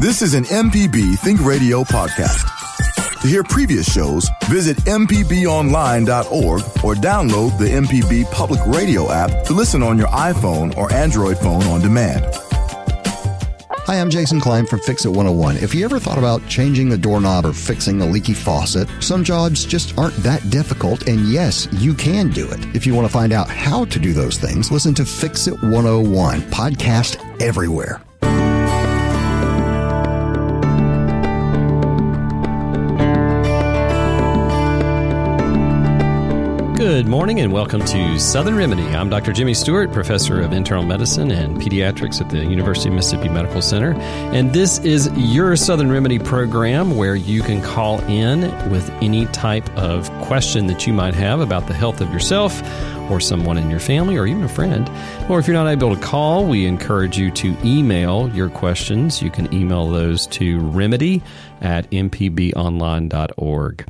This is an MPB Think Radio podcast. To hear previous shows, visit MPBOnline.org or download the MPB Public Radio app to listen on your iPhone or Android phone on demand. Hi, I'm Jason Klein from Fix It 101. If you ever thought about changing the doorknob or fixing a leaky faucet, some jobs just aren't that difficult, and yes, you can do it. If you want to find out how to do those things, listen to Fix It 101, podcast everywhere. Good morning and welcome to Southern Remedy. I'm Dr. Jimmy Stewart, professor of internal medicine and pediatrics at the University of Mississippi Medical Center. And this is your Southern Remedy program where you can call in with any type of question that you might have about the health of yourself or someone in your family or even a friend. Or if you're not able to call, we encourage you to email your questions. You can email those to remedy at mpbonline.org.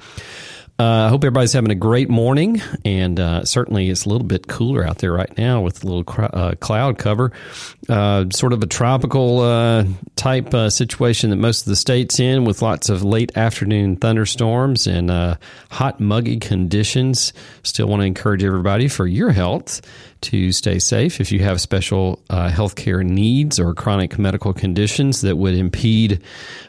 Uh, I uh, hope everybody's having a great morning, and uh, certainly it's a little bit cooler out there right now with a little cr- uh, cloud cover. Uh, sort of a tropical uh, type situation that most of the states in, with lots of late afternoon thunderstorms and hot, muggy conditions. Still want to encourage everybody for your health to stay safe. If you have special uh, healthcare needs or chronic medical conditions that would impede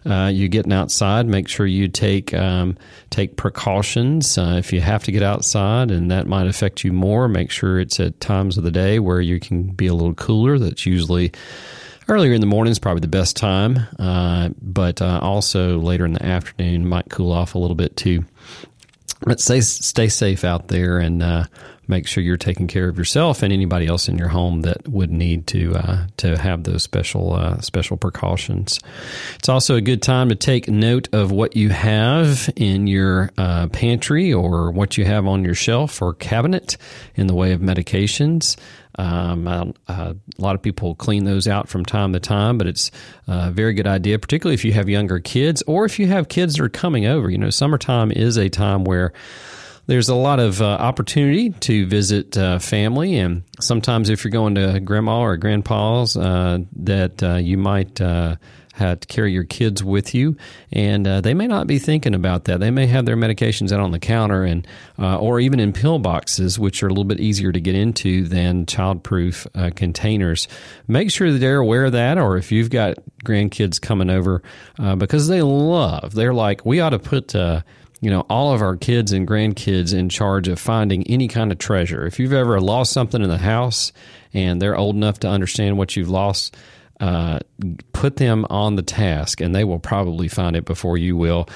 uh, you getting outside, make sure you take um, take precautions. Uh, if you have to get outside and that might affect you more, make sure it's at times of the day where you can be a little cooler. That's usually earlier in the morning is probably the best time, uh, but uh, also later in the afternoon might cool off a little bit too. But stay stay safe out there and uh, make sure you're taking care of yourself and anybody else in your home that would need to uh, to have those special uh, special precautions. It's also a good time to take note of what you have in your uh, pantry or what you have on your shelf or cabinet in the way of medications. Um, uh, a lot of people clean those out from time to time, but it's a very good idea, particularly if you have younger kids or if you have kids that are coming over. You know, summertime is a time where there's a lot of uh, opportunity to visit uh, family, and sometimes if you're going to grandma or grandpa's, uh, that uh, you might uh, have to carry your kids with you, and uh, they may not be thinking about that. They may have their medications out on the counter, and or even in pill boxes, which are a little bit easier to get into than childproof containers. Make sure that they're aware of that, or if you've got grandkids coming over, because they love, they're like, we ought to put you know, all of our kids and grandkids in charge of finding any kind of treasure. If you've ever lost something in the house and they're old enough to understand what you've lost, uh, put them on the task and they will probably find it before you will.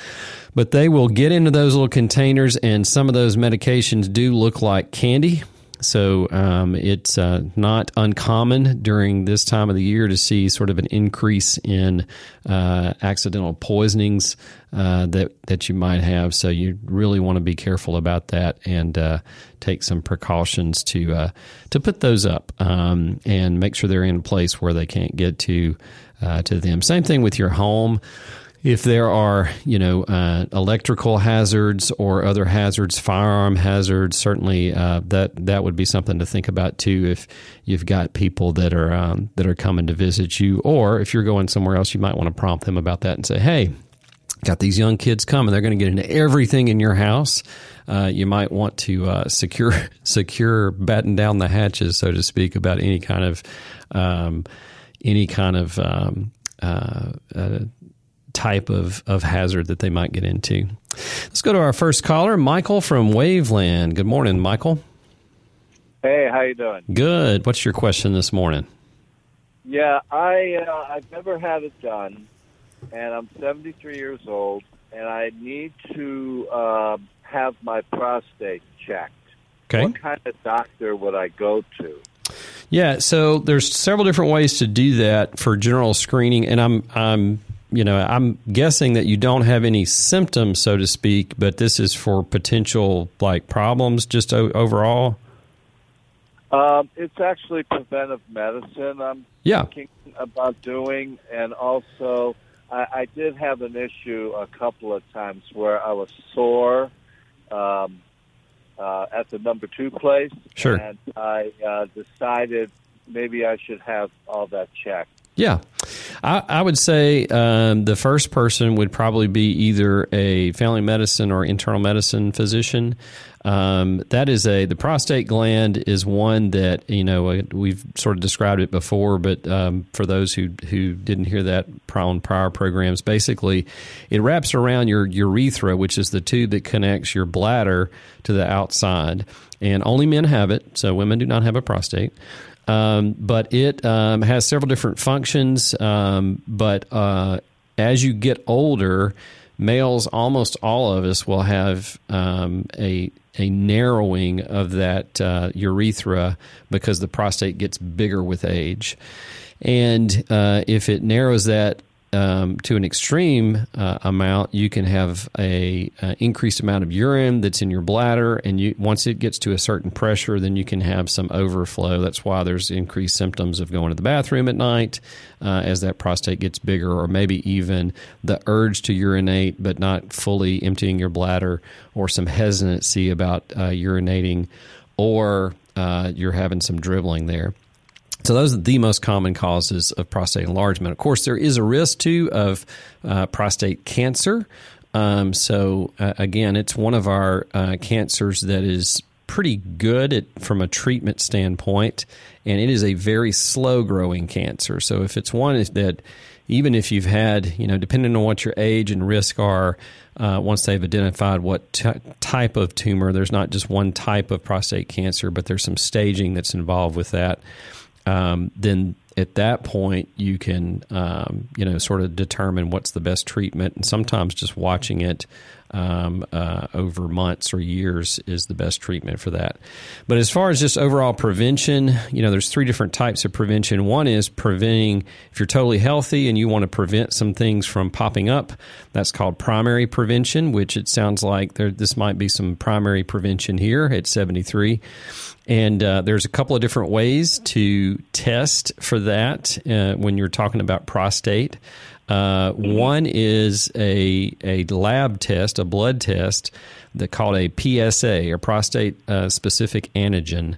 But they will get into those little containers, and some of those medications do look like candy. So um, it's uh, not uncommon during this time of the year to see sort of an increase in uh, accidental poisonings uh, that that you might have. So you really want to be careful about that and uh, take some precautions to uh, to put those up um, and make sure they're in a place where they can't get to uh, to them. Same thing with your home if there are, you know, uh, electrical hazards or other hazards, firearm hazards, certainly uh, that that would be something to think about too. If you've got people that are um, that are coming to visit you, or if you're going somewhere else, you might want to prompt them about that and say, "Hey, got these young kids coming; they're going to get into everything in your house." Uh, you might want to uh, secure secure batten down the hatches, so to speak, about any kind of um, any kind of um, uh, uh type of, of hazard that they might get into. Let's go to our first caller, Michael from Waveland. Good morning, Michael. Hey, how you doing? Good. What's your question this morning? Yeah, I uh, I've never had it done, and I'm 73 years old, and I need to uh, have my prostate checked. Okay. What kind of doctor would I go to? Yeah, so there's several different ways to do that for general screening, and I'm I'm you know I'm guessing that you don't have any symptoms, so to speak, but this is for potential like problems just o- overall. Um, it's actually preventive medicine. I'm Yeah. thinking about doing, and also I, I did have an issue a couple of times where I was sore um, uh, at the number two place, Sure. and I uh, decided maybe I should have all that checked. Yeah, I, I would say um, the first person would probably be either a family medicine or internal medicine physician. Um, that is a the prostate gland is one that you know uh, we've sort of described it before, but um, for those who who didn't hear that on prior programs, basically it wraps around your urethra, which is the tube that connects your bladder to the outside, and only men have it, so women do not have a prostate. Um, but it um, has several different functions. Um, but uh, as you get older, males, almost all of us, will have um, a a narrowing of that uh, urethra because the prostate gets bigger with age, and uh, if it narrows that um, to an extreme uh, amount, you can have a, uh increased amount of urine that's in your bladder, and you once it gets to a certain pressure, then you can have some overflow. That's why there's increased symptoms of going to the bathroom at night uh, as that prostate gets bigger, or maybe even the urge to urinate but not fully emptying your bladder, or some hesitancy about uh, urinating, or uh, you're having some dribbling there. So those are the most common causes of prostate enlargement. Of course, there is a risk too of uh, prostate cancer. Um, so uh, again, it's one of our uh, cancers that is pretty good at, from a treatment standpoint, and it is a very slow growing cancer. So if it's one that even if you've had, you know, depending on what your age and risk are, uh, once they've identified what t- type of tumor, there's not just one type of prostate cancer, but there's some staging that's involved with that um, then at that point you can um, you know sort of determine what's the best treatment. And sometimes just watching it um, uh, over months or years is the best treatment for that. But as far as just overall prevention you know there's three different types of prevention. One is preventing if you're totally healthy and you want to prevent some things from popping up that's called primary prevention which it sounds like there this might be some primary prevention here at 73 and uh, there's a couple of different ways to test for that uh, when you're talking about prostate. Uh, one is a a lab test, a blood test that called a PSA, a prostate uh, specific antigen,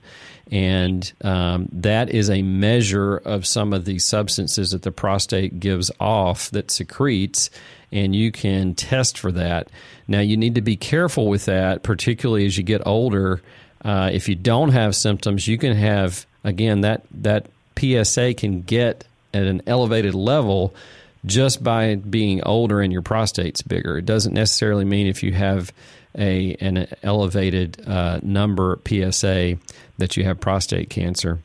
and um, that is a measure of some of the substances that the prostate gives off that secretes, and you can test for that. Now you need to be careful with that, particularly as you get older. Uh, if you don't have symptoms, you can have again that that PSA can get at an elevated level just by being older and your prostate's bigger. It doesn't necessarily mean if you have a an elevated uh, number PSA that you have prostate cancer.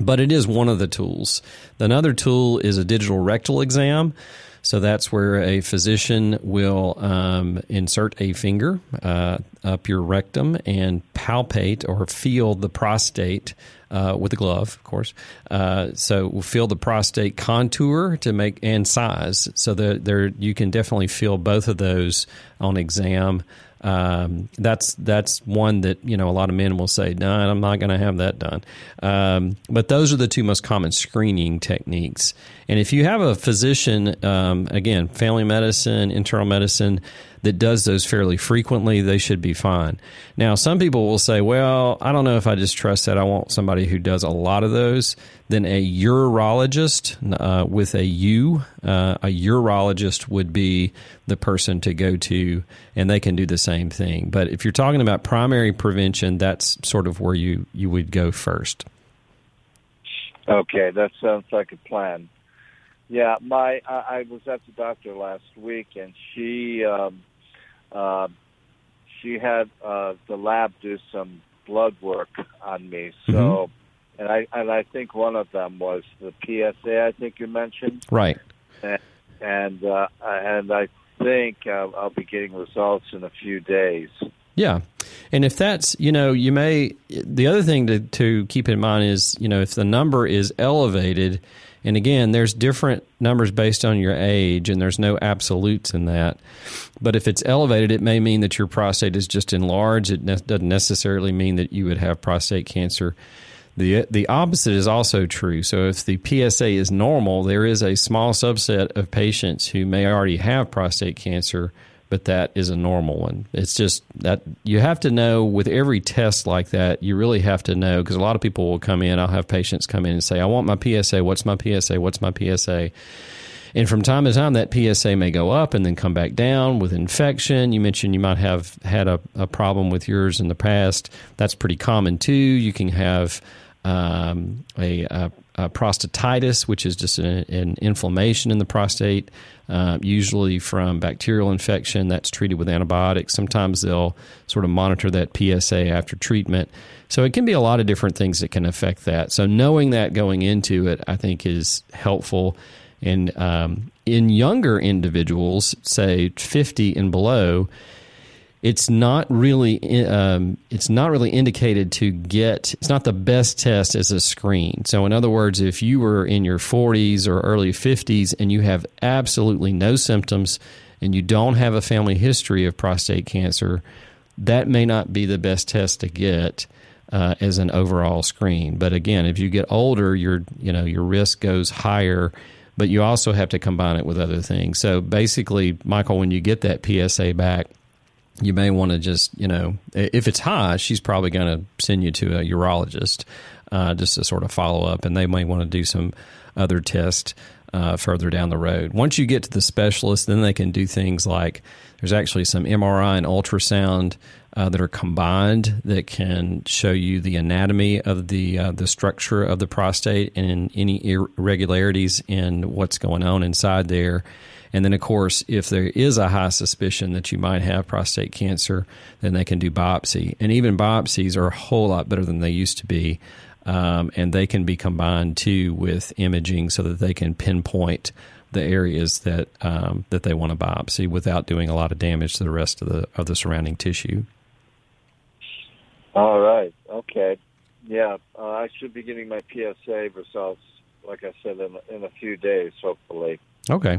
But it is one of the tools. Another tool is a digital rectal exam. So that's where a physician will um, insert a finger uh, up your rectum and palpate or feel the prostate uh, with a glove, of course. Uh, so we'll feel the prostate contour to make and size. So that there you can definitely feel both of those on exam. Um, that's that's one that you know a lot of men will say, "No, I'm not going to have that done." Um, but those are the two most common screening techniques. And if you have a physician, um, again, family medicine, internal medicine, that does those fairly frequently, they should be fine. Now, some people will say, "Well, I don't know if I just trust that. I want somebody who does a lot of those." Then a urologist uh, with a U, uh, a urologist would be the person to go to, and they can do the same thing. But if you're talking about primary prevention, that's sort of where you you would go first. Okay, that sounds like a plan. Yeah, my I, I was at the doctor last week, and she um, uh, she had uh, the lab do some blood work on me. So, Mm-hmm. and I and I think one of them was the PSA. I think you mentioned, Right. and and, uh, and I think uh, I'll be getting results in a few days. Yeah. And if that's, you know, you may, the other thing to, to keep in mind is, you know, if the number is elevated, and again, there's different numbers based on your age, and there's no absolutes in that. But if it's elevated, it may mean that your prostate is just enlarged. It ne- doesn't necessarily mean that you would have prostate cancer. The, the opposite is also true. So, if the PSA is normal, there is a small subset of patients who may already have prostate cancer but that is a normal one. It's just that you have to know with every test like that, you really have to know because a lot of people will come in. I'll have patients come in and say, I want my PSA. What's my PSA? What's my PSA? And from time to time, that PSA may go up and then come back down with infection. You mentioned you might have had a, a problem with yours in the past. That's pretty common too. You can have um, a, a, a, prostatitis, which is just an, an inflammation in the prostate uh, usually from bacterial infection that's treated with antibiotics. Sometimes they'll sort of monitor that PSA after treatment. So it can be a lot of different things that can affect that. So knowing that going into it, I think, is helpful. And um, in younger individuals, say 50 and below, it's not really um, it's not really indicated to get it's not the best test as a screen. So in other words if you were in your 40s or early 50s and you have absolutely no symptoms and you don't have a family history of prostate cancer that may not be the best test to get uh, as an overall screen. But again if you get older your you know your risk goes higher but you also have to combine it with other things. So basically michael when you get that psa back you may want to just, you know, if it's high, she's probably going to send you to a urologist uh, just to sort of follow up, and they may want to do some other tests uh, further down the road. Once you get to the specialist, then they can do things like there's actually some MRI and ultrasound uh, that are combined that can show you the anatomy of the uh, the structure of the prostate and any irregularities in what's going on inside there and then, of course, if there is a high suspicion that you might have prostate cancer, then they can do biopsy. And even biopsies are a whole lot better than they used to be. Um, and they can be combined too with imaging so that they can pinpoint the areas that um, that they want to biopsy without doing a lot of damage to the rest of the of the surrounding tissue. All right. Okay. Yeah, uh, I should be getting my PSA results, like I said, in in a few days, hopefully. Okay.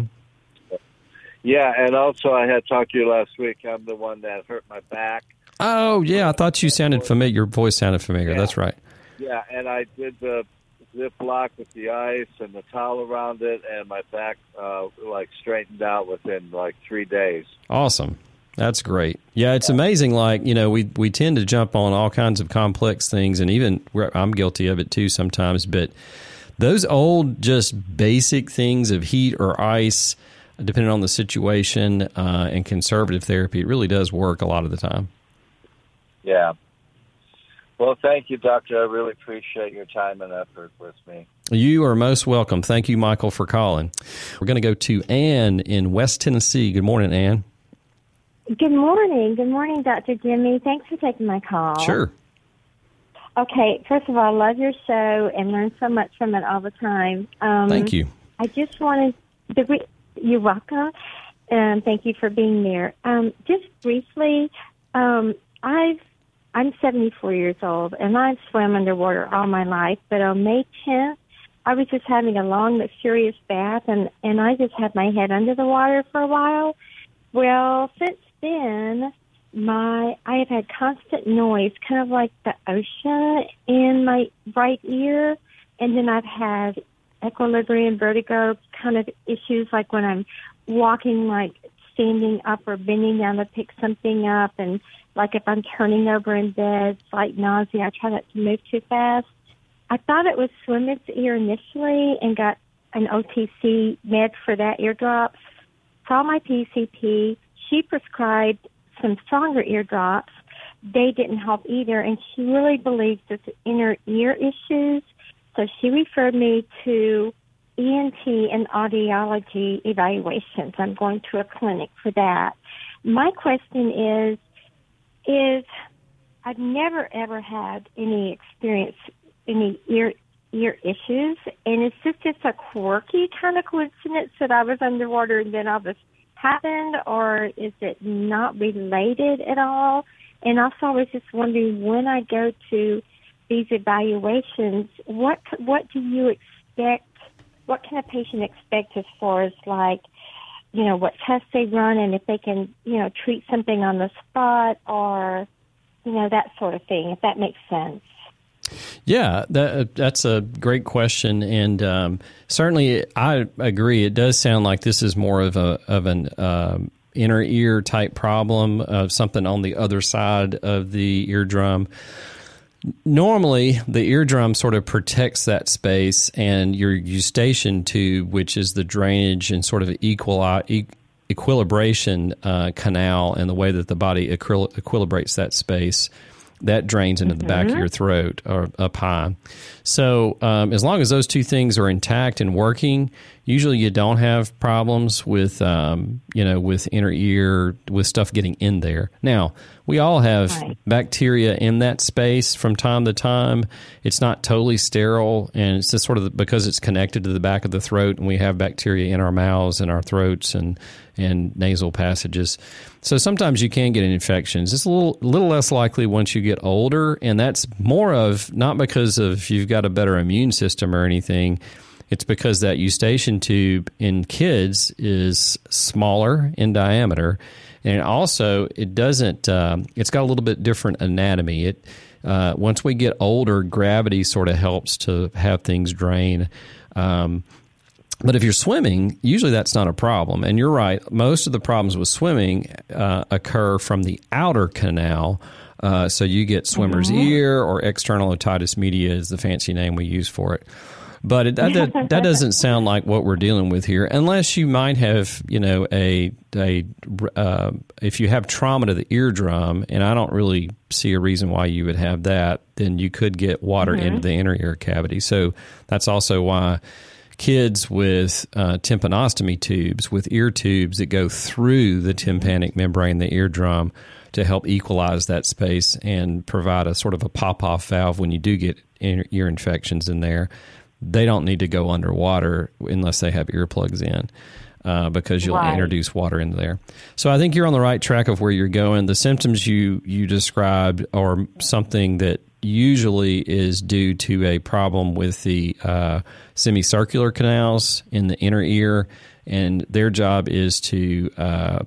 Yeah, and also I had talked to you last week. I'm the one that hurt my back. Oh yeah, I thought you sounded familiar. Your voice sounded familiar. Yeah. That's right. Yeah, and I did the zip lock with the ice and the towel around it, and my back uh, like straightened out within like three days. Awesome. That's great. Yeah, it's amazing. Like you know, we we tend to jump on all kinds of complex things, and even I'm guilty of it too sometimes. But those old, just basic things of heat or ice depending on the situation uh, and conservative therapy, it really does work a lot of the time. Yeah. Well, thank you, Doctor. I really appreciate your time and effort with me. You are most welcome. Thank you, Michael, for calling. We're going to go to Ann in West Tennessee. Good morning, Ann. Good morning. Good morning, Dr. Jimmy. Thanks for taking my call. Sure. Okay, first of all, I love your show and learn so much from it all the time. Um, Thank you. I just wanted the re- you're welcome, and thank you for being there. Um, just briefly, um, I've I'm 74 years old, and I've swam underwater all my life. But on May 10th, I was just having a long, luxurious bath, and and I just had my head under the water for a while. Well, since then, my I have had constant noise, kind of like the ocean, in my right ear, and then I've had equilibrium, vertigo kind of issues, like when I'm walking, like standing up or bending down to pick something up, and like if I'm turning over in bed, slight nausea. I try not to move too fast. I thought it was swimmer's ear initially and got an OTC med for that eardrop. Saw my PCP. She prescribed some stronger eardrops. They didn't help either, and she really believes it's inner ear issues so she referred me to ENT and audiology evaluations. I'm going to a clinic for that. My question is, is I've never ever had any experience, any ear ear issues, and it's just just a quirky kind of coincidence that I was underwater and then all this happened, or is it not related at all? And also, I was just wondering when I go to these evaluations, what what do you expect? What can a patient expect as far as like, you know, what tests they run and if they can, you know, treat something on the spot or, you know, that sort of thing. If that makes sense. Yeah, that, that's a great question, and um, certainly I agree. It does sound like this is more of a of an um, inner ear type problem of something on the other side of the eardrum. Normally, the eardrum sort of protects that space, and your eustachian tube, which is the drainage and sort of equal equilibration uh, canal, and the way that the body equilibrates that space that drains into the back of mm-hmm. your throat or up high. So, um, as long as those two things are intact and working, usually you don't have problems with, um, you know, with inner ear, with stuff getting in there. Now, we all have right. bacteria in that space from time to time. It's not totally sterile, and it's just sort of because it's connected to the back of the throat, and we have bacteria in our mouths and our throats and and nasal passages. So sometimes you can get infections. It's a little little less likely once you get older, and that's more of not because of you've got a better immune system or anything. It's because that eustachian tube in kids is smaller in diameter and also it doesn't. Um, it's got a little bit different anatomy. It uh, once we get older, gravity sort of helps to have things drain. Um, but if you're swimming, usually that's not a problem. And you're right, most of the problems with swimming uh, occur from the outer canal. Uh, so you get swimmer's mm-hmm. ear or external otitis media is the fancy name we use for it. But it, that, that, that doesn't sound like what we're dealing with here, unless you might have, you know, a a uh, if you have trauma to the eardrum, and I don't really see a reason why you would have that, then you could get water mm-hmm. into the inner ear cavity. So that's also why kids with uh, tympanostomy tubes, with ear tubes that go through the tympanic membrane, the eardrum, to help equalize that space and provide a sort of a pop off valve when you do get ear infections in there they don't need to go underwater unless they have earplugs in. Uh, because you'll right. introduce water into there. So I think you're on the right track of where you're going. The symptoms you you described are something that usually is due to a problem with the uh, semicircular canals in the inner ear, and their job is to uh,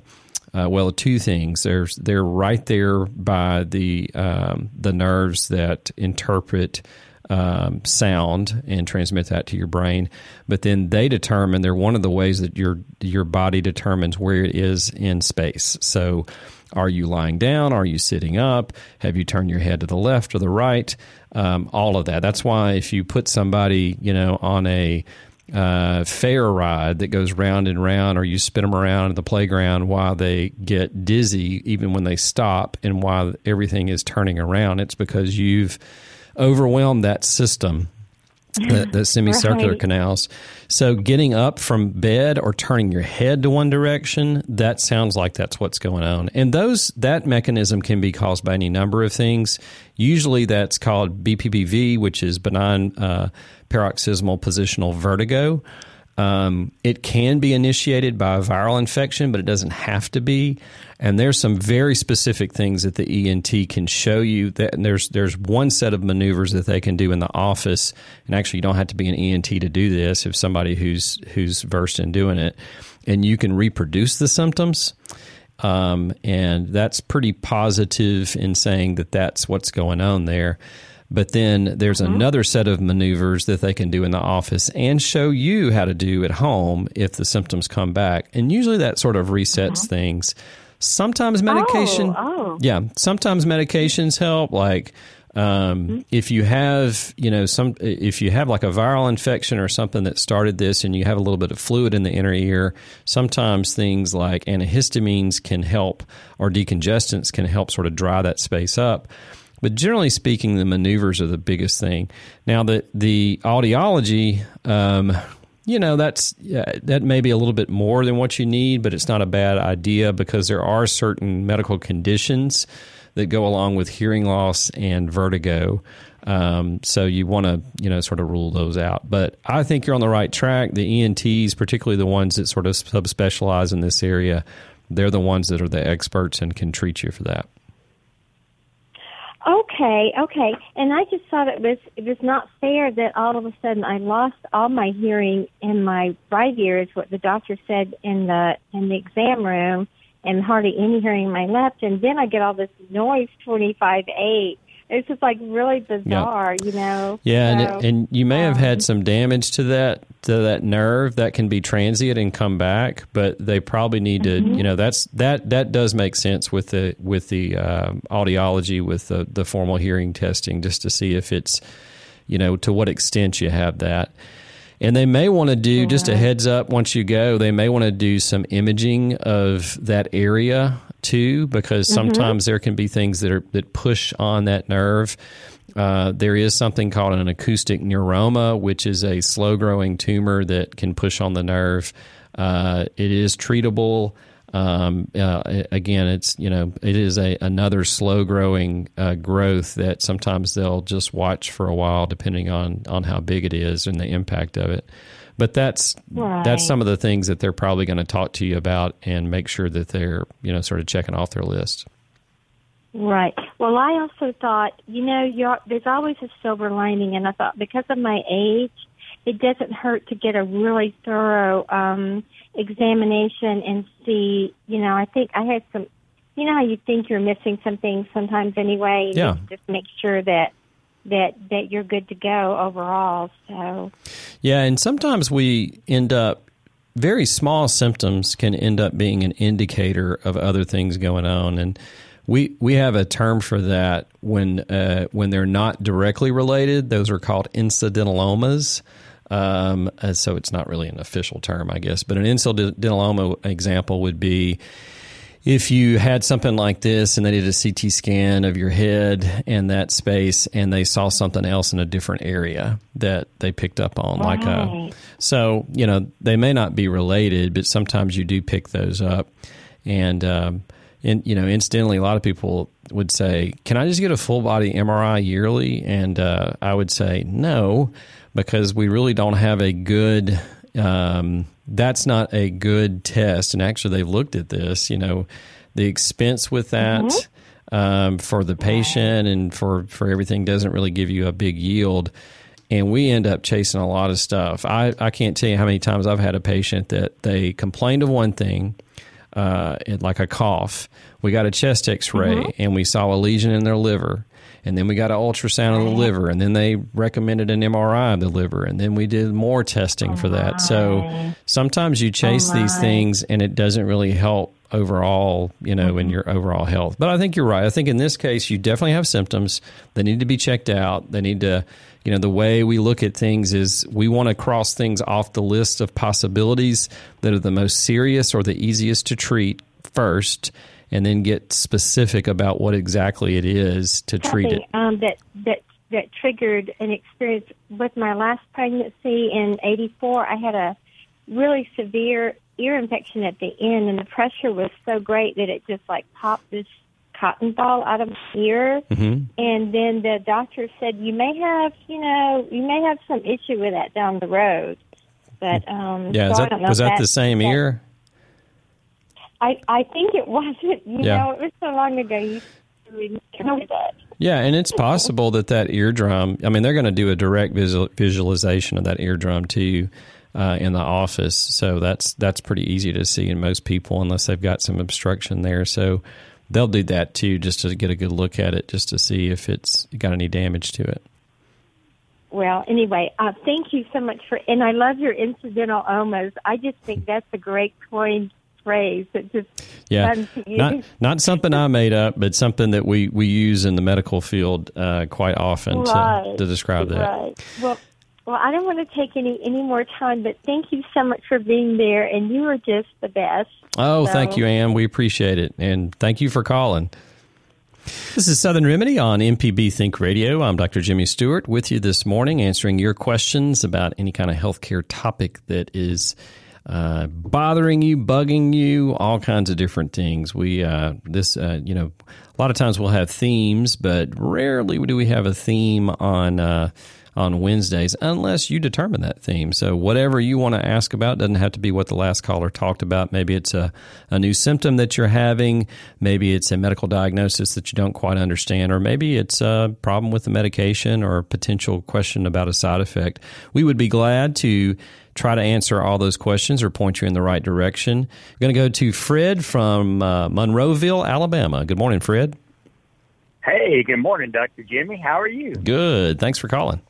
uh, well, two things. There's they're right there by the um, the nerves that interpret um, sound and transmit that to your brain. But then they determine they're one of the ways that your your body determines where it is in space. So, are you lying down? Are you sitting up? Have you turned your head to the left or the right? Um, all of that. That's why if you put somebody, you know, on a uh, fair ride that goes round and round, or you spin them around in the playground while they get dizzy, even when they stop, and while everything is turning around, it's because you've overwhelmed that system the, the semicircular right. canals. So getting up from bed or turning your head to one direction, that sounds like that's what's going on. And those that mechanism can be caused by any number of things. Usually that's called BPPV, which is benign uh, paroxysmal positional vertigo. Um, it can be initiated by a viral infection, but it doesn't have to be. And there's some very specific things that the ENT can show you. That there's there's one set of maneuvers that they can do in the office, and actually you don't have to be an ENT to do this. If somebody who's who's versed in doing it, and you can reproduce the symptoms. Um, and that's pretty positive in saying that that's what's going on there. But then there's mm-hmm. another set of maneuvers that they can do in the office and show you how to do at home if the symptoms come back. And usually that sort of resets mm-hmm. things. Sometimes medication, oh, oh. yeah, sometimes medications help. Like um, mm-hmm. if you have, you know, some if you have like a viral infection or something that started this, and you have a little bit of fluid in the inner ear, sometimes things like antihistamines can help, or decongestants can help sort of dry that space up. But generally speaking, the maneuvers are the biggest thing. Now, the the audiology, um, you know, that's yeah, that may be a little bit more than what you need, but it's not a bad idea because there are certain medical conditions that go along with hearing loss and vertigo. Um, so you want to, you know, sort of rule those out. But I think you're on the right track. The ENTs, particularly the ones that sort of subspecialize in this area, they're the ones that are the experts and can treat you for that. Okay, okay. And I just thought it was it was not fair that all of a sudden I lost all my hearing in my right ear is what the doctor said in the in the exam room and hardly any hearing in my left and then I get all this noise twenty five eight it's just like really bizarre, you know. Yeah, so, and and you may have had um, some damage to that to that nerve that can be transient and come back, but they probably need to, Mm-hmm. you know, that's that that does make sense with the with the uh, audiology with the the formal hearing testing just to see if it's, you know, to what extent you have that. And they may want to do just a heads up once you go. They may want to do some imaging of that area too, because sometimes there can be things that are that push on that nerve. Uh, there is something called an acoustic neuroma, which is a slow growing tumor that can push on the nerve. Uh, it is treatable. Um, uh, again, it's you know it is a another slow growing uh, growth that sometimes they'll just watch for a while, depending on on how big it is and the impact of it. But that's Right. that's some of the things that they're probably going to talk to you about and make sure that they're you know sort of checking off their list. Right. Well, I also thought, you know, you're, there's always a silver lining, and I thought because of my age, it doesn't hurt to get a really thorough um, examination and see. You know, I think I had some. You know how you think you're missing some things sometimes anyway. Yeah. Just make sure that that that you're good to go overall. So. Yeah, and sometimes we end up very small symptoms can end up being an indicator of other things going on, and we we have a term for that when uh, when they're not directly related. Those are called incidentalomas. Um, uh, so it's not really an official term, I guess, but an incidentaloma example would be if you had something like this and they did a CT scan of your head and that space and they saw something else in a different area that they picked up on like a so you know they may not be related but sometimes you do pick those up. And um and you know incidentally a lot of people would say can i just get a full body mri yearly? And uh, i would say no because we really don't have a good um, that's not a good test and actually they've looked at this you know the expense with that um, for the patient and for for everything doesn't really give you a big yield and we end up chasing a lot of stuff. I, I can't tell you how many times I've had a patient that they complained of one thing, uh, like a cough. We got a chest x ray and we saw a lesion in their liver. And then we got an ultrasound of the liver, and then they recommended an MRI of the liver, and then we did more testing for that. So sometimes you chase these things, and it doesn't really help overall, you know, in mm-hmm. your overall health. But I think you're right. I think in this case, you definitely have symptoms. They need to be checked out. They need to, you know, the way we look at things is we want to cross things off the list of possibilities that are the most serious or the easiest to treat first, and then get specific about what exactly it is to treat it. Um, that that that triggered an experience with my last pregnancy in '84. I had a really severe ear infection at the end, and the pressure was so great that it just like popped this cotton ball out of my ear. Mhm. And then the doctor said, "You may have, you know, you may have some issue with that down the road." But um, Yeah, is so I that, don't know was if that the same that- ear? I I think it wasn't. You Yeah. know, it was so long ago. You remember that. Yeah, and it's possible that that eardrum. I mean, they're going to do a direct visual, visualization of that eardrum too uh, in the office, so that's that's pretty easy to see in most people, unless they've got some obstruction there. So they'll do that too, just to get a good look at it, just to see if it's got any damage to it. Well, anyway, uh, thank you so much for, and I love your incidentalomas. I just think that's a great coined phrase that just Yeah, fun to use. not not something I made up, but something that we we use in the medical field uh, quite often right. to to describe that. Right. Well, well, I don't want to take any any more time, but thank you so much for being there, and you are just the best. Oh, thank you, Anne. We appreciate it. And thank you for calling. This is Southern Remedy on MPB Think Radio. I'm Dr. Jimmy Stewart with you this morning, answering your questions about any kind of healthcare topic that is uh, bothering you, bugging you, all kinds of different things. We, uh, this, uh, you know, a lot of times we'll have themes, but rarely do we have a theme on, uh, on Wednesdays, unless you determine that theme. So, whatever you want to ask about doesn't have to be what the last caller talked about. Maybe it's a, a new symptom that you're having, maybe it's a medical diagnosis that you don't quite understand, or maybe it's a problem with the medication or a potential question about a side effect. We would be glad to try to answer all those questions or point you in the right direction. I'm going to go to Fred from uh, Monroeville, Alabama. Good morning, Fred. Hey, good morning, Dr. Jimmy. How are you? Good. Thanks for calling.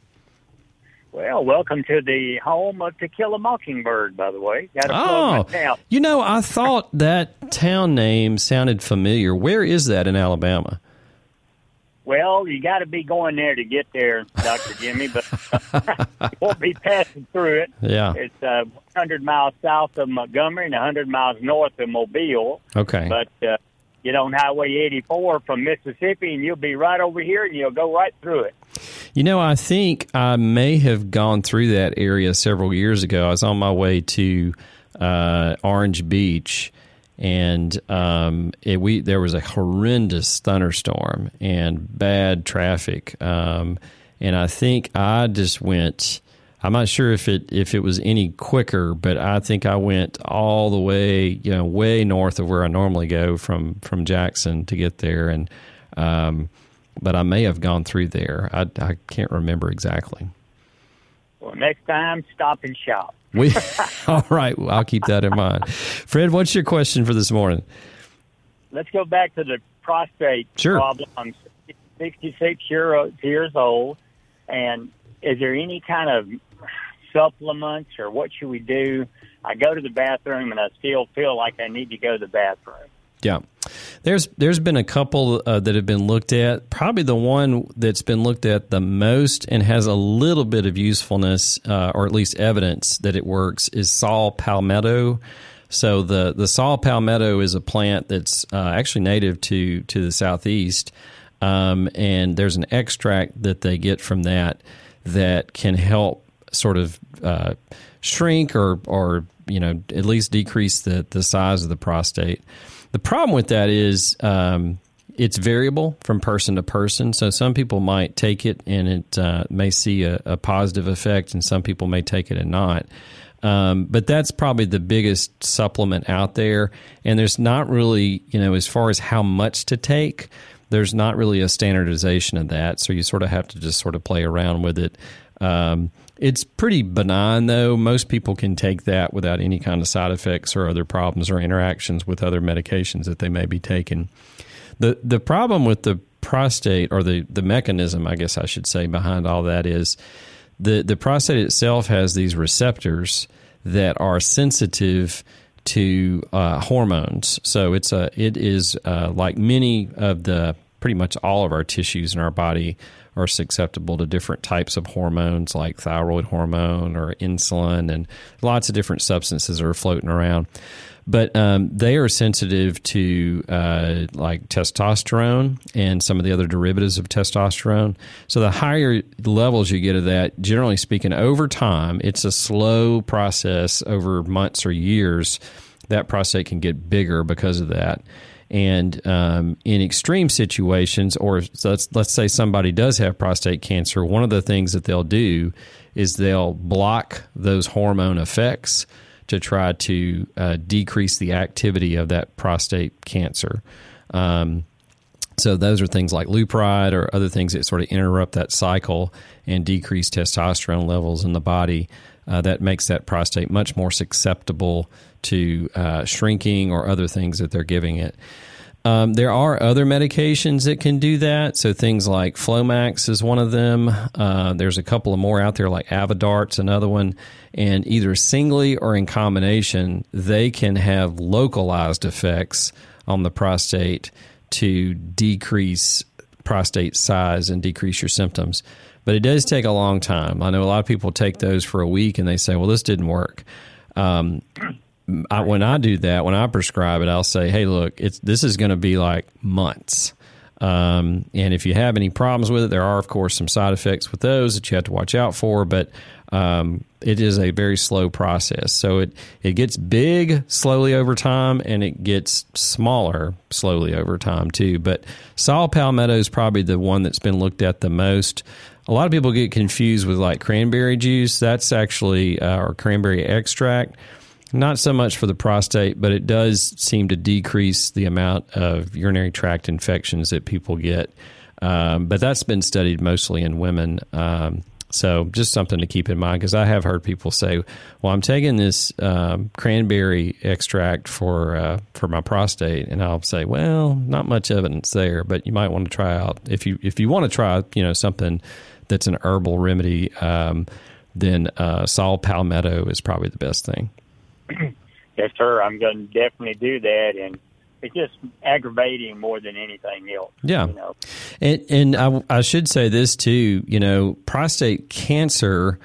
Well, welcome to the home of To Kill a Mockingbird, by the way. oh, you know, I thought that town name sounded familiar. Where is that in Alabama? Well, you got to be going there to get there, Dr. Jimmy, but won't be passing through it. Yeah. It's uh, 100 miles south of Montgomery and 100 miles north of Mobile. Okay. But uh, get on Highway 84 from Mississippi, and you'll be right over here, and you'll go right through it. You know, I think I may have gone through that area several years ago. I was on my way to uh, Orange Beach, and um, it, we there was a horrendous thunderstorm and bad traffic, um, and I think I just went I'm not sure if it if it was any quicker, but I think I went all the way, you know, way north of where I normally go from from Jackson to get there, and um, but I may have gone through there. I, I can't remember exactly. Well, next time, stop and shop. We all right. Well, I'll keep that in mind. Fred, what's your question for this morning? Let's go back to the prostate sure. problem. I'm 66 year, years old, and is there any kind of supplements or what should we do? I go to the bathroom and I still feel like I need to go to the bathroom. Yeah. There's there's been a couple uh, that have been looked at. Probably the one that's been looked at the most and has a little bit of usefulness, uh, or at least evidence that it works, is saw palmetto. So the the saw palmetto is a plant that's uh, actually native to to the southeast, um, and there's an extract that they get from that that can help sort of uh, shrink or or you know at least decrease the the size of the prostate. The problem with that is um, it's variable from person to person. So some people might take it and it uh, may see a, a, positive effect, and some people may take it and not. Um, but that's probably the biggest supplement out there, and there's not really, you know, as far as how much to take there's not really a standardization of that. So you sort of have to just sort of play around with it. Um, it's pretty benign, though. Most people can take that without any kind of side effects or other problems or interactions with other medications that they may be taking. the The problem with the prostate, or the the mechanism, I guess I should say, behind all that is the the prostate itself has these receptors that are sensitive to uh, hormones. So it's a it is uh, like many of the pretty much all of our tissues in our body are susceptible to different types of hormones like thyroid hormone or insulin and lots of different substances are floating around. But um, they are sensitive to uh, like testosterone and some of the other derivatives of testosterone. So the higher levels you get of that, generally speaking, over time, it's a slow process over months or years. That prostate can get bigger because of that. And um, in extreme situations, or let's let's say somebody does have prostate cancer, one of the things that they'll do is they'll block those hormone effects to try to uh, decrease the activity of that prostate cancer. Um, so those are things like Leupride or other things that sort of interrupt that cycle and decrease testosterone levels in the body. Uh, that makes that prostate much more susceptible to uh, shrinking or other things that they're giving it. Um, there are other medications that can do that. So things like Flomax is one of them. Uh, there's a couple of more out there, like Avodart's another one. And either singly or in combination, they can have localized effects on the prostate to decrease prostate size and decrease your symptoms. But it does take a long time. I know a lot of people take those for a week and they say, well, this didn't work. Um, I, when I do that, when I prescribe it, I'll say, "Hey, look, it's this is going to be like months." Um, and if you have any problems with it, there are, of course, some side effects with those that you have to watch out for. But um, it is a very slow process. So it it gets big slowly over time, and it gets smaller slowly over time too. But saw palmetto is probably the one that's been looked at the most. A lot of people get confused with like cranberry juice. That's actually uh, or cranberry extract. Not so much for the prostate, but it does seem to decrease the amount of urinary tract infections that people get. Um, but that's been studied mostly in women. Um, so just something to keep in mind because I have heard people say, "Well, I'm taking this um, cranberry extract for uh, for my prostate," and I'll say, "Well, not much evidence there, but you might want to try out if you if you want to try, you know, something that's an herbal remedy." Um, then uh, saw palmetto is probably the best thing. yes, sir. I'm going to definitely do that, and it's just aggravating more than anything else. Yeah, you know? and and I, I should say this too. You know, prostate cancer.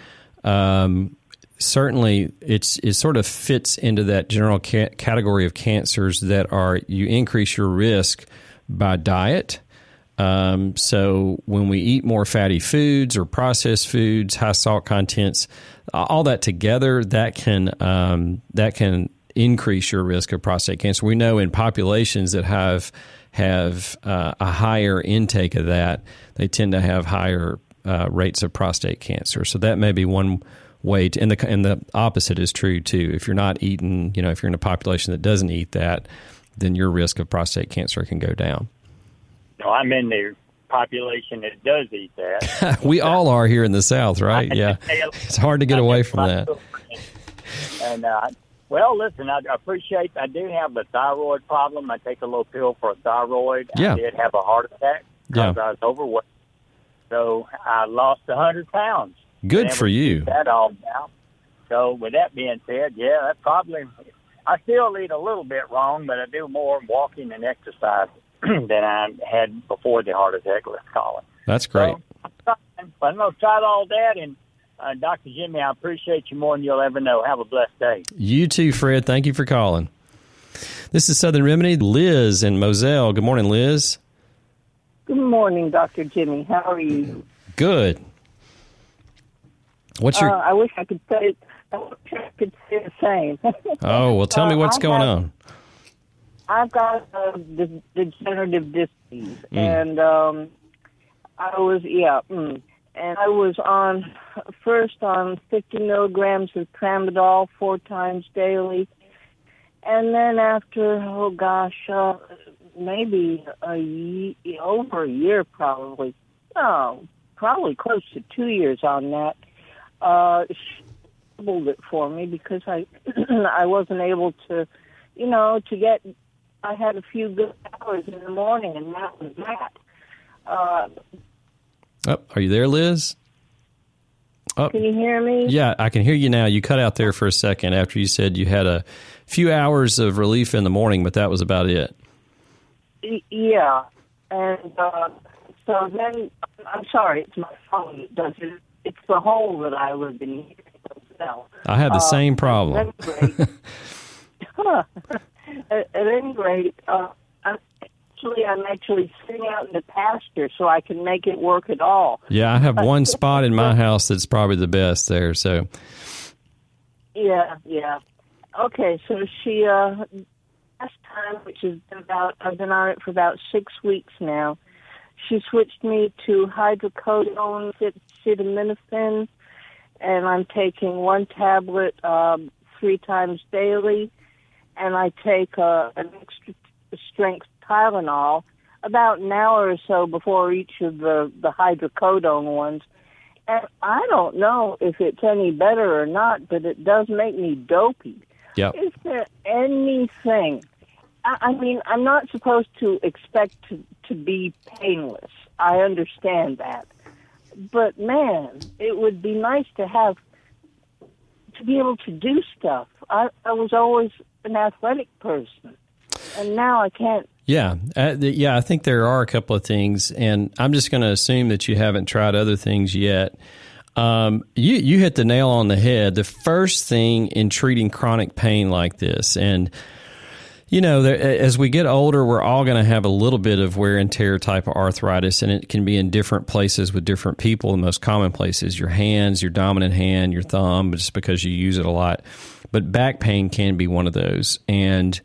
Um, certainly, it's it sort of fits into that general ca- category of cancers that are you increase your risk by diet. Um, so when we eat more fatty foods or processed foods, high salt contents, all that together, that can um, that can increase your risk of prostate cancer. We know in populations that have have uh, a higher intake of that, they tend to have higher uh, rates of prostate cancer. So that may be one way. To, and the and the opposite is true too. If you're not eating, you know, if you're in a population that doesn't eat that, then your risk of prostate cancer can go down. No, I'm in the population that does eat that. we all are here in the South, right? Yeah, it's hard to get away from that. And uh, well, listen, I appreciate. I do have a thyroid problem. I take a little pill for a thyroid. Yeah. I did have a heart attack because Yeah. I was overweight. So I lost a hundred pounds. Good for you. That all now. So with that being said, yeah, that probably. I still eat a little bit wrong, but I do more walking and exercise than I had before the heart attack. Let's call it. That's great. So, I'm going to try all that. And uh, Dr. Jimmy, I appreciate you more than you'll ever know. Have a blessed day. You too, Fred. Thank you for calling. This is Southern Remedy. Liz in Moselle. Good morning, Liz. Good morning, Dr. Jimmy. How are you? Good. What's your? Uh, I wish I could say I wish I could say the same. oh well, tell me uh, what's I going have- on. I've got uh, de- degenerative disc disease, Mm. and um, I was yeah, mm, and I was on first on 50 milligrams of tramadol four times daily, and then after oh gosh, uh, maybe a ye- over a year probably, no, probably close to two years on that. Uh, she doubled it for me because I I wasn't able to, you know, to get I had a few good hours in the morning, and that was that. Uh, Oh, are you there, Liz? Oh, can you hear me? yeah, I can hear you now. You cut out there for a second after you said you had a few hours of relief in the morning, but that was about it. Yeah, and uh, so then I'm sorry, it's my phone that does it. It's the hole that I live in. I have the Uh, same problem. At any rate, at, any rate uh, I'm actually, I'm actually sitting out in the pasture so I can make it work at all. Yeah, I have one spot in my house that's probably the best there. So, Yeah, yeah. Okay, so she uh last time, which has been about I've been on it for about six weeks now. She switched me to hydrocodone, acetaminophen, and I'm taking one tablet um, three times daily, and I take uh, an extra strength Tylenol about an hour or so before each of the the hydrocodone ones. And I don't know if it's any better or not, but it does make me dopey. yeah. Is there anything? I, I mean, I'm not supposed to expect to, to be painless. I understand that. But man, it would be nice to have, to be able to do stuff. I, I was always an athletic person, and now I can't. Yeah, uh, yeah. I think there are a couple of things, and I'm just going to assume that you haven't tried other things yet. Um, you you hit the nail on the head. The first thing in treating chronic pain like this, and you know, there, as we get older, we're all going to have a little bit of wear and tear type of arthritis, and it can be in different places with different people. The most common places, your hands, your dominant hand, your thumb, just because you use it a lot. But back pain can be one of those, and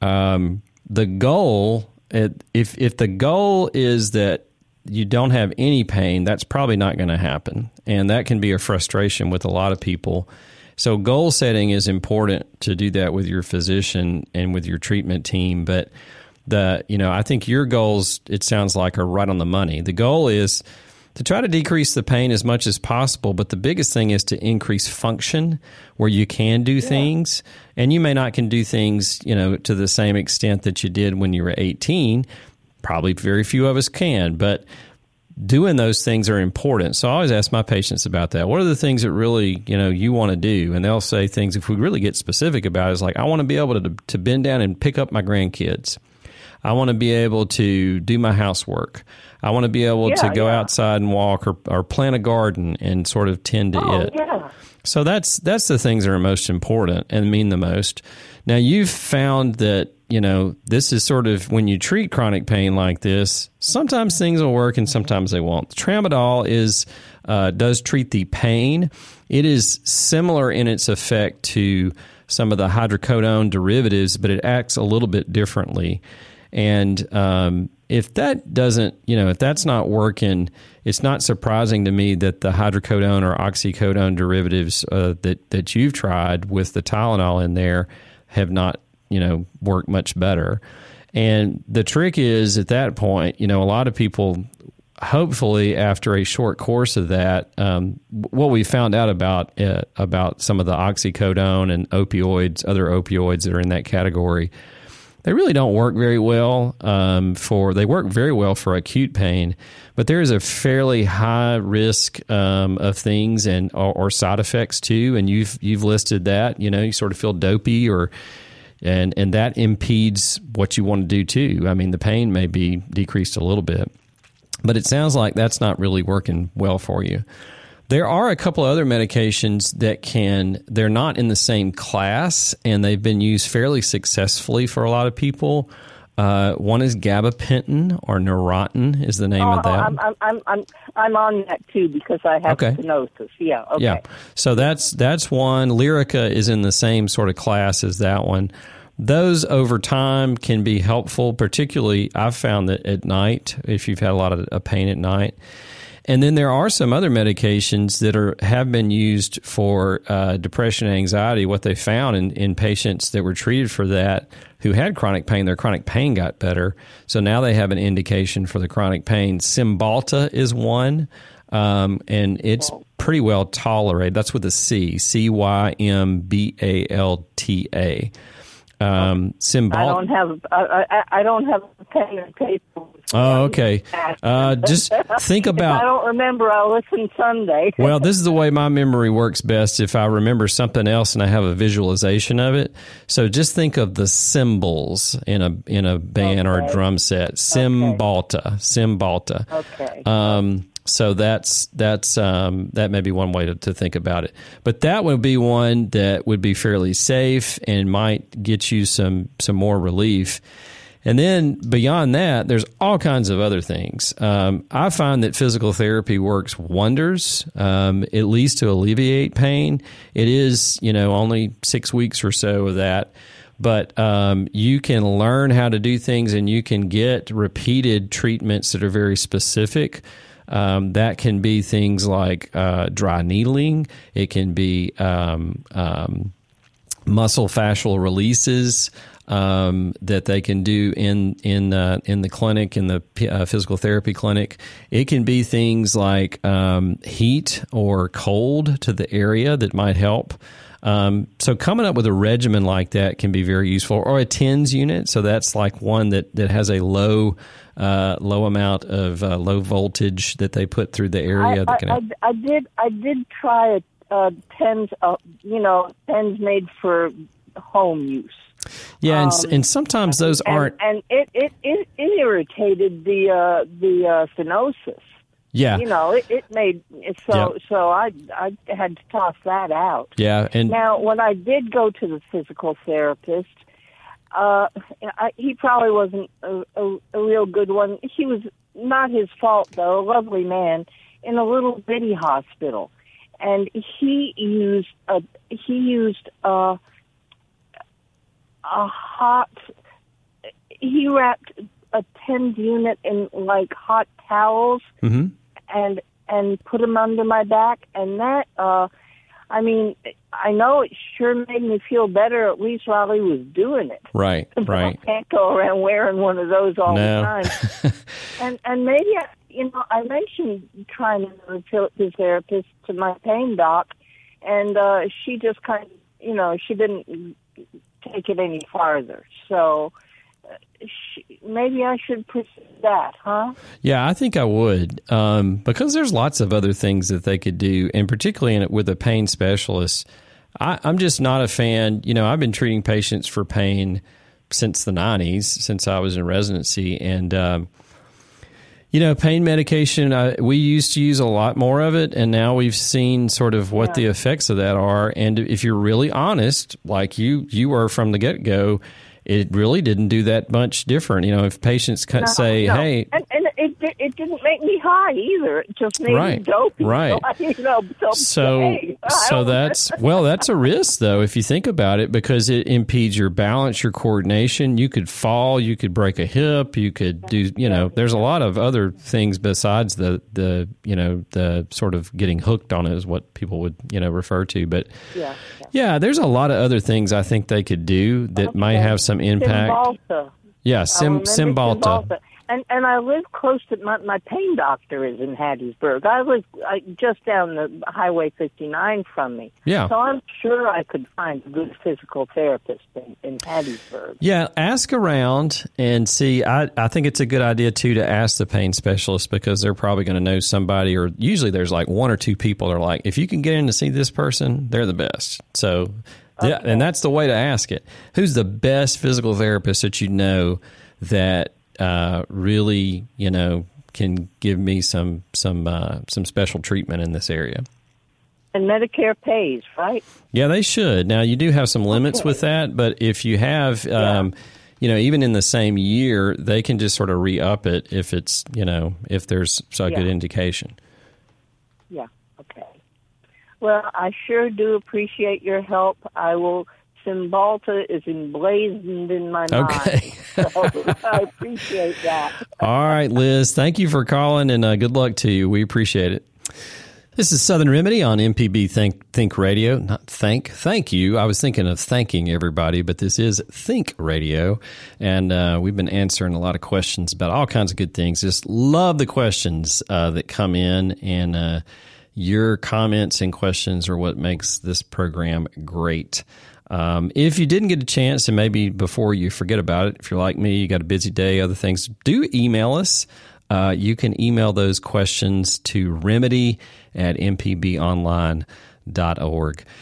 um, the goal, if if the goal is that you don't have any pain, that's probably not going to happen. And that can be a frustration with a lot of people. So, goal setting is important to do that with your physician and with your treatment team. But the, you know, I think your goals, it sounds like, are right on the money. The goal is to try to decrease the pain as much as possible. But the biggest thing is to increase function where you can do yeah. things. And you may not can do things, you know, to the same extent that you did when you were 18. Probably very few of us can, but doing those things are important. So I always ask my patients about that. What are the things that really, you know, you want to do? And they'll say things if we really get specific about it, is like I want to be able to to bend down and pick up my grandkids. I want to be able to do my housework. I want to be able yeah, to go yeah. outside and walk or, or plant a garden and sort of tend to oh, it. Yeah. So that's that's the things that are most important and mean the most. Now you've found that you know this is sort of when you treat chronic pain like this. Sometimes things will work and sometimes they won't. Tramadol is uh, does treat the pain. It is similar in its effect to some of the hydrocodone derivatives, but it acts a little bit differently. And um, if that doesn't, you know, if that's not working, it's not surprising to me that the hydrocodone or oxycodone derivatives uh, that that you've tried with the Tylenol in there have not, you know, worked much better. And the trick is at that point, you know, a lot of people, hopefully, after a short course of that, um, what we found out about uh, about some of the oxycodone and opioids, other opioids that are in that category they really don't work very well um, for. They work very well for acute pain, but there is a fairly high risk um, of things and or, or, side effects too. And you've you've listed that. You know, you sort of feel dopey or. And and that impedes what you want to do too. I mean, the pain may be decreased a little bit, but it sounds like that's not really working well for you. There are a couple of other medications that can, they're not in the same class and they've been used fairly successfully for a lot of people. Uh, one is gabapentin or Neurontin is the name oh, of that. I'm, I'm, I'm, I'm, I'm on that too because I have okay. stenosis. Yeah. Okay. Yeah. So that's, that's one. Lyrica is in the same sort of class as that one. Those over time can be helpful, particularly I've found that at night, if you've had a lot of a pain at night. And then there are some other medications that are have been used for uh, depression and anxiety. What they found in, in patients that were treated for that who had chronic pain, their chronic pain got better. So now they have an indication for the chronic pain. Cymbalta is one, um, and it's pretty well tolerated. That's with a C, C Y M B A L T A. Um, Cymbalta. I don't have I, I, I don't have pen and paper Oh, okay. Uh, just think about. I don't remember. I'll listen Sunday. well, this is the way my memory works best. If I remember something else and I have a visualization of it, so just think of the cymbals in a in a band okay. or a drum set. Cymbalta, okay. Cymbalta. Okay. Um, so that's that's um, that may be one way to, to, think about it. But that would be one that would be fairly safe and might get you some some more relief. And then beyond that, there's all kinds of other things. Um, I find that physical therapy works wonders, um, at least to alleviate pain. It is, you know, only six weeks or so of that. But um, you can learn how to do things and you can get repeated treatments that are very specific. Um, that can be things like uh, dry needling. It can be um, um, muscle fascial releases um, that they can do in in uh, in the clinic in the uh, physical therapy clinic. It can be things like um, heat or cold to the area that might help. Um, so coming up with a regimen like that can be very useful, or a TENS unit. So that's like one that that has a low uh, low amount of uh, low voltage that they put through the area. I, that can I, I, I did I did try a uh, TENS, uh, you know, TENS made for home use. Yeah, and, um, and sometimes those and, aren't. And it, it, it, it irritated the uh, the uh, stenosis. Yeah, you know, it, it made so yep. so I I had to toss that out. Yeah, and now when I did go to the physical therapist, uh, I, he probably wasn't a, a, a real good one. He was not his fault though. A lovely man in a little bitty hospital, and he used a he used a a hot. He wrapped a TENS unit in like hot towels hmm and and put them under my back, and that uh, I mean, I know it sure made me feel better. At least while he was doing it. Right, right. I can't go around wearing one of those all No. the time. and and maybe I, you know I mentioned trying to physical therapist to my pain doc, and uh, she just kind of you know she didn't take it any farther. So maybe I should pursue that, huh? Yeah, I think I would um, because there's lots of other things that they could do, and particularly in, with a pain specialist. I, I'm just not a fan. You know, I've been treating patients for pain since the 90s, since I was in residency, and um, you know, pain medication. Uh, we used to use a lot more of it, and now we've seen sort of what the effects of that are. And if you're really honest, like you you were from the get go. It really didn't do that much different. You know, if patients cut, No, say, no. "Hey, and it it didn't make me high either. It just made me dopey. right. So, you know, so, so hey, so that's well that's a risk though if you think about it because it impedes your balance your coordination you could fall you could break a hip you could do you know there's a lot of other things besides the the you know the sort of getting hooked on it is what people would you know refer to but yeah. yeah there's a lot of other things i think they could do that might have some impact Cymbalta. yeah sim Cymbalta. And and I live close to my my pain doctor is in Hattiesburg. I live I, just down the Highway 59 from me. Yeah. So I'm sure I could find a good physical therapist in, in Hattiesburg. Yeah, ask around and see. I, I think it's a good idea too to ask the pain specialist because they're probably going to know somebody, or usually there's like one or two people that are like, if you can get in to see this person, they're the best. So, yeah, and that's the way to ask it. Who's the best physical therapist that you know that uh, really, you know, can give me some some uh, some special treatment in this area? And Medicare pays, right? Yeah, they should. Now you do have some limits with that, but if you have, um, you know, even in the same year, they can just sort of re up it if it's, you know, if there's a good indication. Yeah. Okay. Well, I sure do appreciate your help. I will. Cymbalta is emblazoned in my mind. Okay. I appreciate that. All right, Liz, thank you for calling and uh, good luck to you. We appreciate it. This is Southern Remedy on MPB Think Think Radio. Not thank, thank you. I was thinking of thanking everybody, but this is Think Radio, and uh, we've been answering a lot of questions about all kinds of good things. Just love the questions uh, that come in, and uh, your comments and questions are what makes this program great. Um, if you didn't get a chance, and maybe before you forget about it, if you're like me, you got a busy day, other things, do email us. Uh, you can email those questions to remedy at mpbonline.org.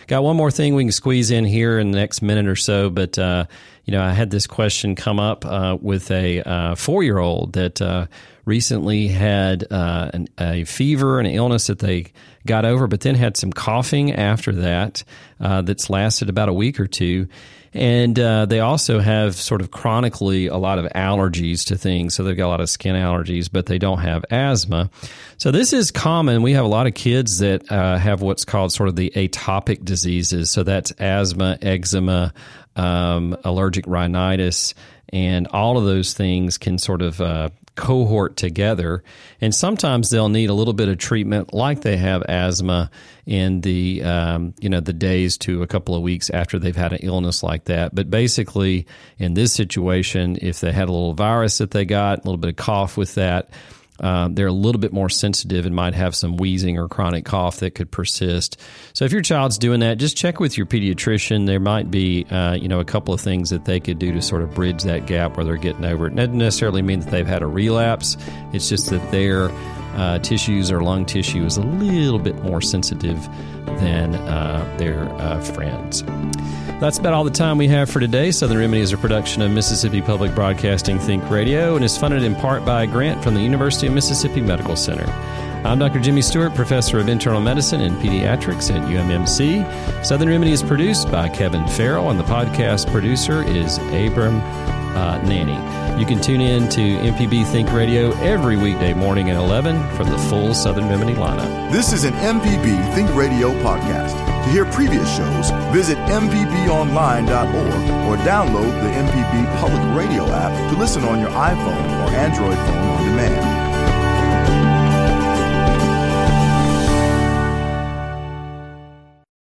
Got one more thing we can squeeze in here in the next minute or so, but uh, you know, I had this question come up uh, with a uh, four year old that uh, recently had uh, an, a fever, an illness that they got over, but then had some coughing after that uh, that's lasted about a week or two. And uh, they also have sort of chronically a lot of allergies to things. So they've got a lot of skin allergies, but they don't have asthma. So this is common. We have a lot of kids that uh, have what's called sort of the atopic diseases. So that's asthma, eczema, um, allergic rhinitis, and all of those things can sort of uh, cohort together. And sometimes they'll need a little bit of treatment, like they have asthma, in the um, you know the days to a couple of weeks after they've had an illness like that. But basically, in this situation, if they had a little virus that they got, a little bit of cough with that. Um, they're a little bit more sensitive and might have some wheezing or chronic cough that could persist. So if your child's doing that, just check with your pediatrician. There might be, uh, you know, a couple of things that they could do to sort of bridge that gap where they're getting over it. Doesn't necessarily mean that they've had a relapse. It's just that their uh, tissues or lung tissue is a little bit more sensitive than uh, their uh, friends. That's about all the time we have for today. Southern Remedy is a production of Mississippi Public Broadcasting Think Radio and is funded in part by a grant from the University of Mississippi Medical Center. I'm Dr. Jimmy Stewart, professor of internal medicine and pediatrics at UMMC. Southern Remedy is produced by Kevin Farrell, and the podcast producer is Abram uh, Nanny. You can tune in to MPB Think Radio every weekday morning at 11 from the full Southern Remedy lineup. This is an MPB Think Radio podcast. To hear previous shows, visit MPBOnline.org or download the MPB Public Radio app to listen on your iPhone or Android phone on demand.